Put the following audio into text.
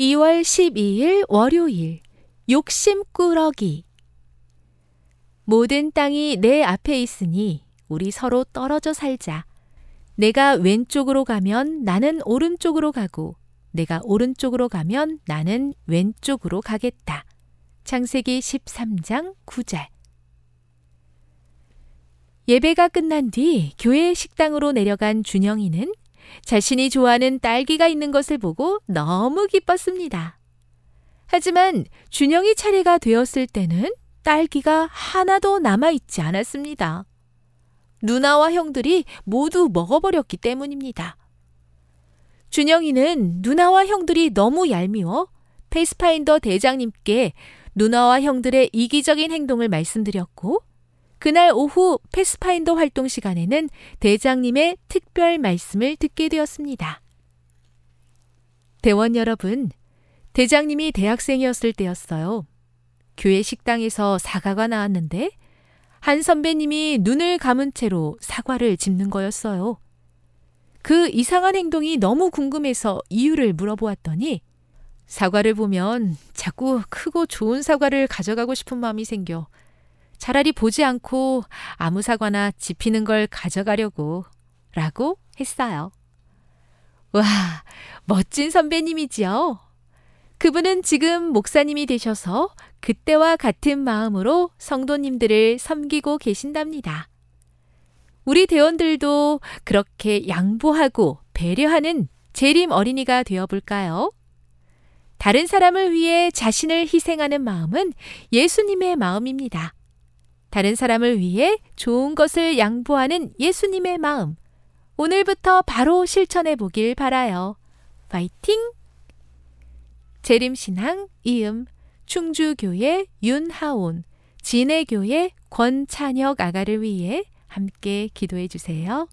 2월 12일 월요일 욕심꾸러기 모든 땅이 내 앞에 있으니 우리 서로 떨어져 살자. 내가 왼쪽으로 가면 나는 오른쪽으로 가고 내가 오른쪽으로 가면 나는 왼쪽으로 가겠다. 창세기 13장 9절 예배가 끝난 뒤 교회 식당으로 내려간 준영이는 자신이 좋아하는 딸기가 있는 것을 보고 너무 기뻤습니다. 하지만 준영이 차례가 되었을 때는 딸기가 하나도 남아있지 않았습니다. 누나와 형들이 모두 먹어버렸기 때문입니다. 준영이는 누나와 형들이 너무 얄미워 Pathfinder 대장님께 누나와 형들의 이기적인 행동을 말씀드렸고 그날 오후 Pathfinder 활동 시간에는 대장님의 특별 말씀을 듣게 되었습니다. 대원 여러분, 대장님이 대학생이었을 때였어요. 교회 식당에서 사과가 나왔는데 한 선배님이 눈을 감은 채로 사과를 집는 거였어요. 그 이상한 행동이 너무 궁금해서 이유를 물어보았더니 사과를 보면 자꾸 크고 좋은 사과를 가져가고 싶은 마음이 생겨 차라리 보지 않고 아무 사과나 집히는 걸 가져가려고 라고 했어요. 와, 멋진 선배님이지요. 그분은 지금 목사님이 되셔서 그때와 같은 마음으로 성도님들을 섬기고 계신답니다. 우리 대원들도 그렇게 양보하고 배려하는 재림 어린이가 되어볼까요? 다른 사람을 위해 자신을 희생하는 마음은 예수님의 마음입니다. 다른 사람을 위해 좋은 것을 양보하는 예수님의 마음. 오늘부터 바로 실천해 보길 바라요. 파이팅! 재림신앙 이음 충주교회 윤하온 진해교회 권찬혁 아가를 위해 함께 기도해 주세요.